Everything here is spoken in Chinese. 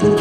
Thank